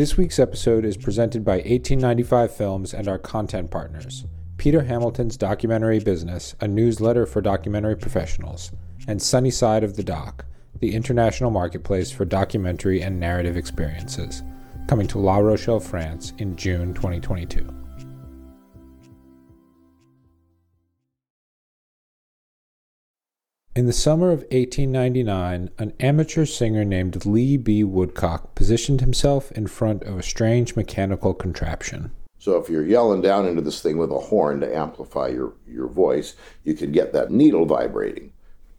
This week's episode is presented by 1895 Films and our content partners Peter Hamilton's Documentary Business, a newsletter for documentary professionals, and Sunny Side of the Doc, the international marketplace for documentary and narrative experiences, coming to La Rochelle, France in June 2022. In the summer of 1899, an amateur singer named Lee B. Woodcock positioned himself in front of a strange mechanical contraption. So if you're yelling down into this thing with a horn to amplify your, your voice, you can get that needle vibrating.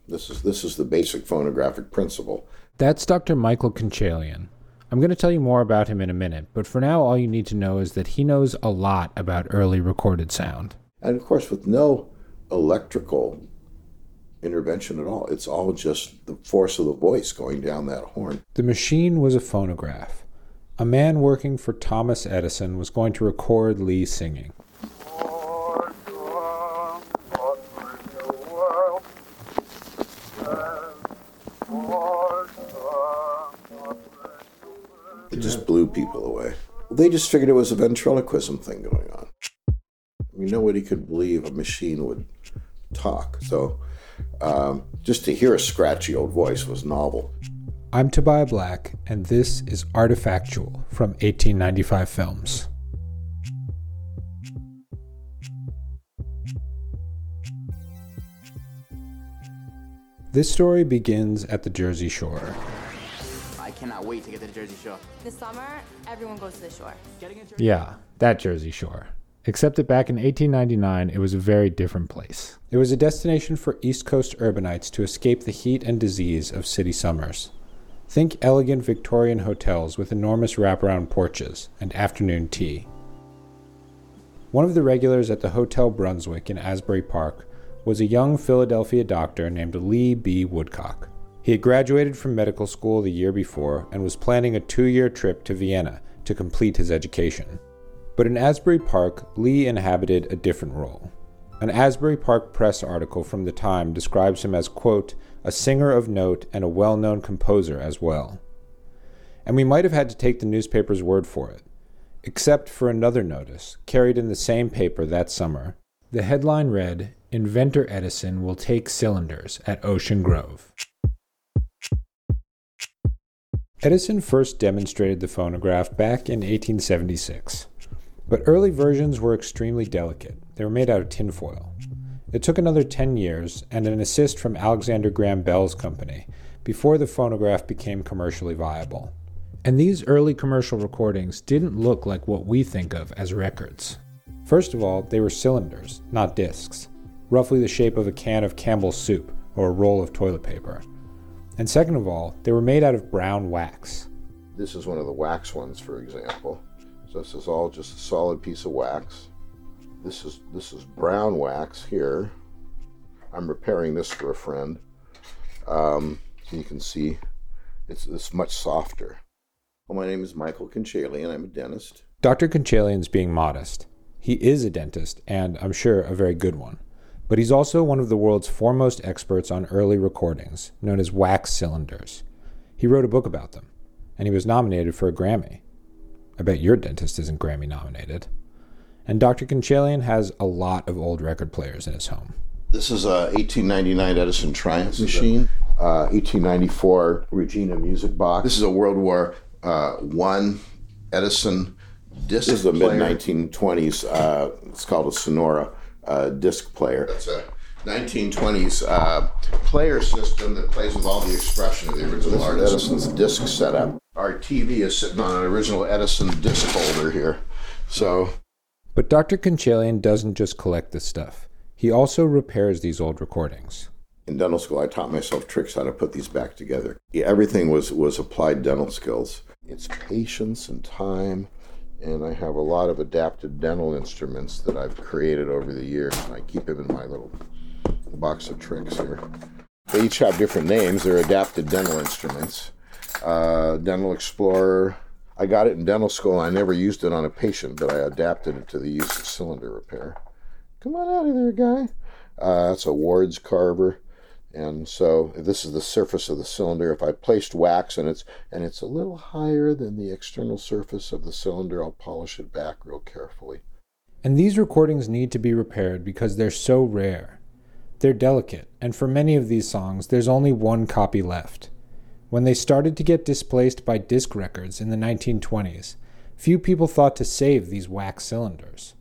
This is this is the basic phonographic principle. That's Dr. Michael Khanchalian. I'm going to tell you more about him in a minute, but for now all you need to know is that he knows a lot about early recorded sound. And of course with no electrical intervention at all. It's all just the force of the voice going down that horn. The machine was a phonograph. A man working for Thomas Edison was going to record Lee singing. It just blew people away. They just figured it was a ventriloquism thing going on. I mean, nobody could believe a machine would talk. So um, just to hear a scratchy old voice was novel. I'm Tobiah Black, and this is Artifactual from 1895 Films. This story begins at the Jersey Shore. I cannot wait to get to the Jersey Shore. This summer, everyone goes to the shore. Yeah, that Jersey Shore. Except that back in 1899, it was a very different place. It was a destination for East Coast urbanites to escape the heat and disease of city summers. Think elegant Victorian hotels with enormous wraparound porches and afternoon tea. One of the regulars at the Hotel Brunswick in Asbury Park was a young Philadelphia doctor named Lee B. Woodcock. He had graduated from medical school the year before and was planning a two year trip to Vienna to complete his education. But in Asbury Park, Lee inhabited a different role. An Asbury Park Press article from the time describes him as, quote, a singer of note and a well known composer as well. And we might have had to take the newspaper's word for it, except for another notice carried in the same paper that summer. The headline read Inventor Edison will take cylinders at Ocean Grove. Edison first demonstrated the phonograph back in 1876. But early versions were extremely delicate. They were made out of tinfoil. It took another 10 years and an assist from Alexander Graham Bell's company before the phonograph became commercially viable. And these early commercial recordings didn't look like what we think of as records. First of all, they were cylinders, not discs, roughly the shape of a can of Campbell's soup or a roll of toilet paper. And second of all, they were made out of brown wax. This is one of the wax ones, for example. So this is all just a solid piece of wax. This is this is brown wax here. I'm repairing this for a friend. Um, so you can see it's, it's much softer. Well, my name is Michael Khanchalian. I'm a dentist. Dr. Khanchalian's being modest. He is a dentist, and I'm sure a very good one. But he's also one of the world's foremost experts on early recordings, known as wax cylinders. He wrote a book about them, and he was nominated for a Grammy. I bet your dentist isn't Grammy nominated. And Dr. Khanchalian has a lot of old record players in his home. This is a 1899 Edison Triumph machine. Uh, 1894 Regina music box. This is a World War uh, One Edison disc. This is the mid 1920s. Uh, it's called a Sonora uh, disc player. That's a 1920s uh, player system that plays with all the expression of the original artist. Edison's disc setup. Our TV is sitting on an original Edison disc holder here. So. But Dr. Khanchalian doesn't just collect this stuff. He also repairs these old recordings. In dental school, I taught myself tricks how to put these back together. Yeah, everything was, was applied dental skills. It's patience and time, and I have a lot of adapted dental instruments that I've created over the years. And I keep them in my little box of tricks here. They each have different names. They're adapted dental instruments. Uh, dental Explorer. I got it in dental school. I never used it on a patient, but I adapted it to the use of cylinder repair. Come on out of there, guy. Uh, that's a Ward's carver. And so this is the surface of the cylinder. If I placed wax and it's and it's a little higher than the external surface of the cylinder, I'll polish it back real carefully. And these recordings need to be repaired because they're so rare. They're delicate, and for many of these songs, there's only one copy left. When they started to get displaced by disc records in the 1920s, few people thought to save these wax cylinders.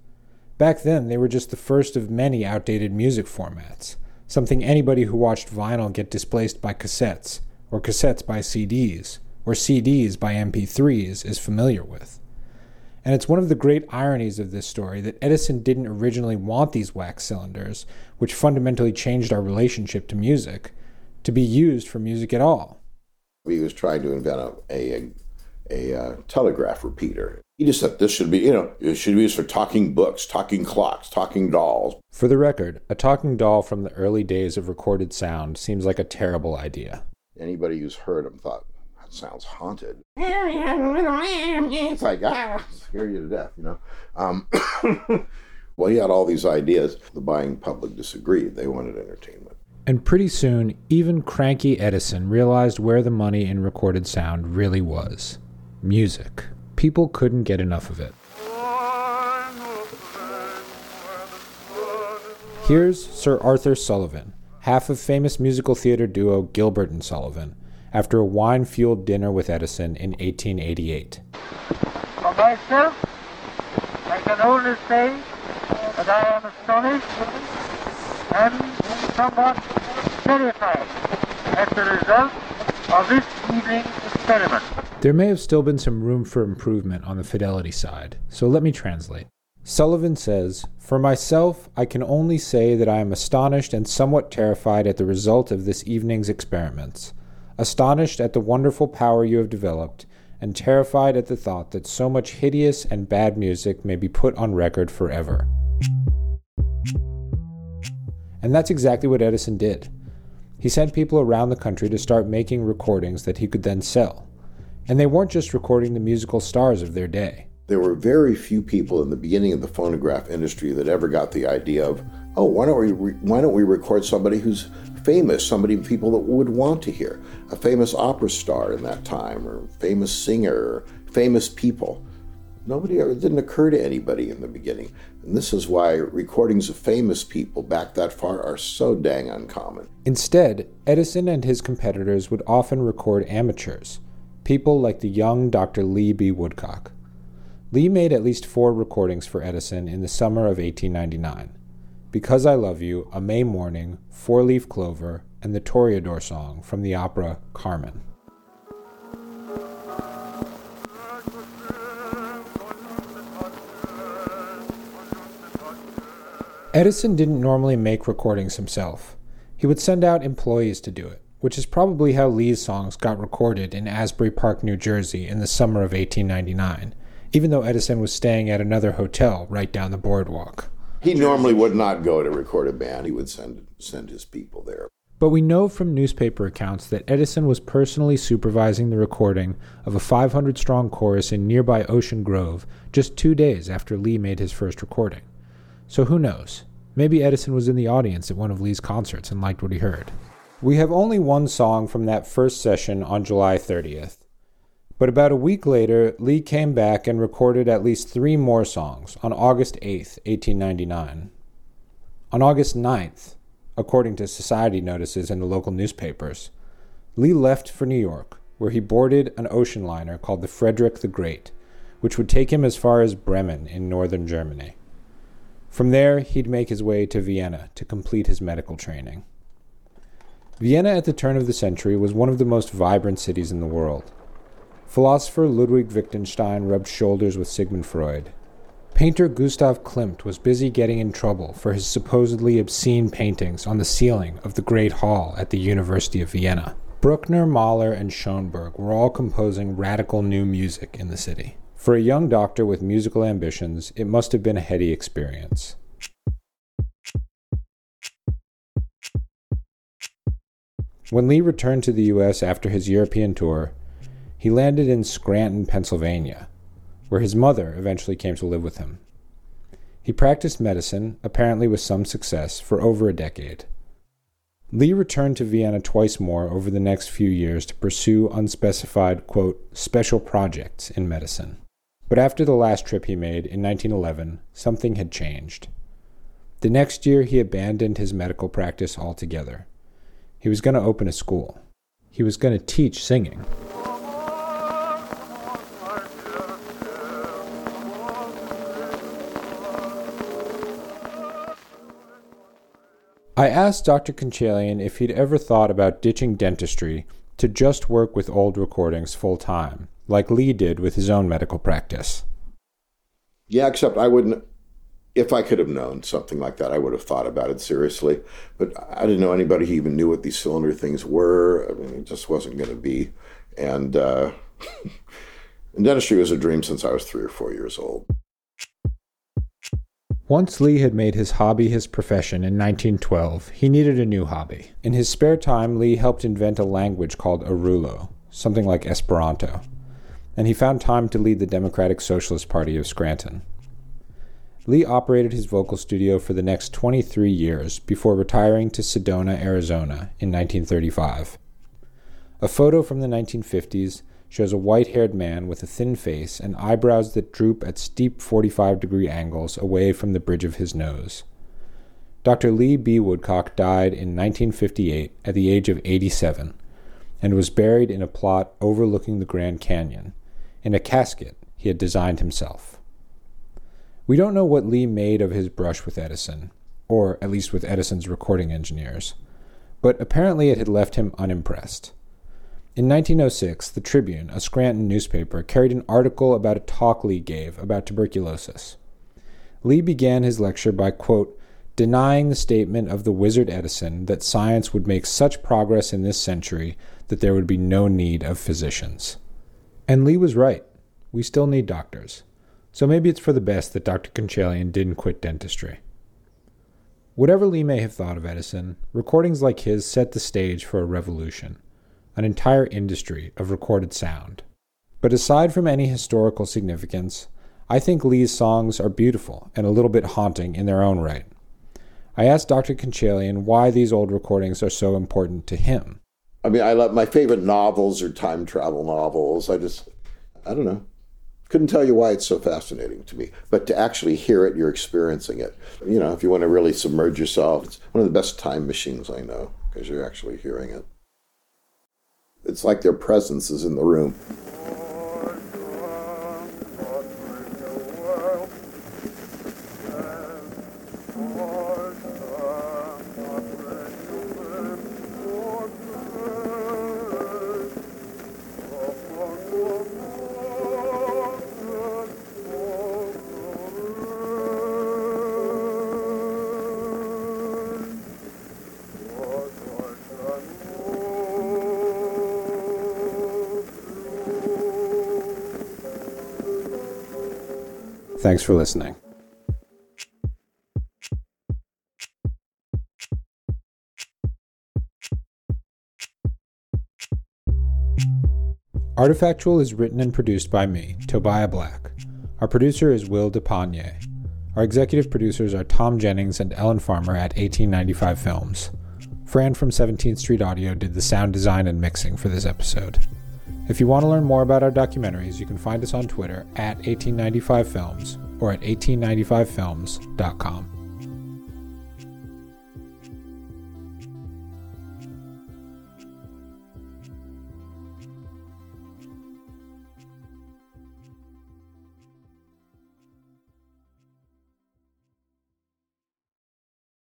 Back then, they were just the first of many outdated music formats, something anybody who watched vinyl get displaced by cassettes, or cassettes by CDs, or CDs by MP3s is familiar with. And it's one of the great ironies of this story that Edison didn't originally want these wax cylinders, which fundamentally changed our relationship to music, to be used for music at all. He was trying to invent a, a, a, a uh, telegraph repeater. He just said this should be, you know, it should be used for talking books, talking clocks, talking dolls. For the record, a talking doll from the early days of recorded sound seems like a terrible idea. Anybody who's heard him thought, sounds haunted. It's like, ah, scare you to death, you know. Um, well, he had all these ideas. The buying public disagreed. They wanted entertainment. And pretty soon, even cranky Edison realized where the money in recorded sound really was music. People couldn't get enough of it. Here's Sir Arthur Sullivan, half of famous musical theater duo Gilbert and Sullivan, after a wine fueled dinner with Edison in 1888. For myself, I can only say that I am astonished and somewhat terrified at the result of this evening's experiment. There may have still been some room for improvement on the fidelity side, so let me translate. Sullivan says, For myself, I can only say that I am astonished and somewhat terrified at the result of this evening's experiments astonished at the wonderful power you have developed, and terrified at the thought that so much hideous and bad music may be put on record forever. And that's exactly what Edison did. He sent people around the country to start making recordings that he could then sell. And they weren't just recording the musical stars of their day. There were very few people in the beginning of the phonograph industry that ever got the idea of, oh, why don't we re- why don't we record somebody who's famous, somebody people that would want to hear, a famous opera star in that time, or famous singer, or famous people. Nobody ever didn't occur to anybody in the beginning. And this is why recordings of famous people back that far are so dang uncommon. Instead, Edison and his competitors would often record amateurs, people like the young Dr. Lee B. Woodcock. Lee made at least four recordings for Edison in the summer of 1899. Because I Love You, A May Morning, Four Leaf Clover, and the Toreador song from the opera Carmen. Edison didn't normally make recordings himself. He would send out employees to do it, which is probably how Lee's songs got recorded in Asbury Park, New Jersey in the summer of 1899, even though Edison was staying at another hotel right down the boardwalk. He normally would not go to record a band. He would send send his people there. But we know from newspaper accounts that Edison was personally supervising the recording of a 500 strong chorus in nearby Ocean Grove just two days after Lee made his first recording. So who knows? Maybe Edison was in the audience at one of Lee's concerts and liked what he heard. We have only one song from that first session on July 30th, but about a week later, Lee came back and recorded at least three more songs on August 8, 1899. On August 9th, according to society notices in the local newspapers, Lee left for New York, where he boarded an ocean liner called the Frederick the Great, which would take him as far as Bremen in northern Germany. From there, he'd make his way to Vienna to complete his medical training. Vienna at the turn of the century was one of the most vibrant cities in the world. Philosopher Ludwig Wittgenstein rubbed shoulders with Sigmund Freud. Painter Gustav Klimt was busy getting in trouble for his supposedly obscene paintings on the ceiling of the Great Hall at the University of Vienna. Bruckner, Mahler, and Schoenberg were all composing radical new music in the city. For a young doctor with musical ambitions, it must have been a heady experience. When Lee returned to the U.S. after his European tour, he landed in Scranton, Pennsylvania, where his mother eventually came to live with him. He practiced medicine, apparently with some success, for over a decade. Lee returned to Vienna twice more over the next few years to pursue unspecified, quote, special projects in medicine. But after the last trip he made in 1911, something had changed. The next year, he abandoned his medical practice altogether. He was going to open a school. He was going to teach singing. I asked Dr. Khanchalian if he'd ever thought about ditching dentistry to just work with old recordings full time, like Lee did with his own medical practice. Yeah, except I wouldn't. If I could have known something like that, I would have thought about it seriously. But I didn't know anybody who even knew what these cylinder things were. I mean, it just wasn't going to be. And, uh, and dentistry was a dream since I was three or four years old. Once Lee had made his hobby his profession in 1912, he needed a new hobby. In his spare time, Lee helped invent a language called Arulo, something like Esperanto, and he found time to lead the Democratic Socialist Party of Scranton. Lee operated his vocal studio for the next 23 years before retiring to Sedona, Arizona in 1935. A photo from the 1950s shows a white haired man with a thin face and eyebrows that droop at steep 45 degree angles away from the bridge of his nose. Dr. Lee B. Woodcock died in 1958 at the age of 87 and was buried in a plot overlooking the Grand Canyon, in a casket he had designed himself. We don't know what Lee made of his brush with Edison, or at least with Edison's recording engineers, but apparently it had left him unimpressed. In 1906, the Tribune, a Scranton newspaper, carried an article about a talk Lee gave about tuberculosis. Lee began his lecture by, quote, denying the statement of the wizard Edison that science would make such progress in this century that there would be no need of physicians. And Lee was right. We still need doctors. So maybe it's for the best that Dr. Khanchalian didn't quit dentistry. Whatever Lee may have thought of Edison, recordings like his set the stage for a revolution an entire industry of recorded sound. But aside from any historical significance, I think Lee's songs are beautiful and a little bit haunting in their own right. I asked Dr. Khanchalian why these old recordings are so important to him. I mean, I love my favorite novels are time travel novels. I just, I don't know. Couldn't tell you why it's so fascinating to me, but to actually hear it, you're experiencing it. You know, if you want to really submerge yourself, it's one of the best time machines I know because you're actually hearing it. It's like their presence is in the room. Thanks for listening. Artifactual is written and produced by me, Tobiah Black. Our producer is Will DePagne. Our executive producers are Tom Jennings and Ellen Farmer at 1895 Films. Fran from 17th Street Audio did the sound design and mixing for this episode. If you want to learn more about our documentaries, you can find us on Twitter at 1895films or at 1895films.com.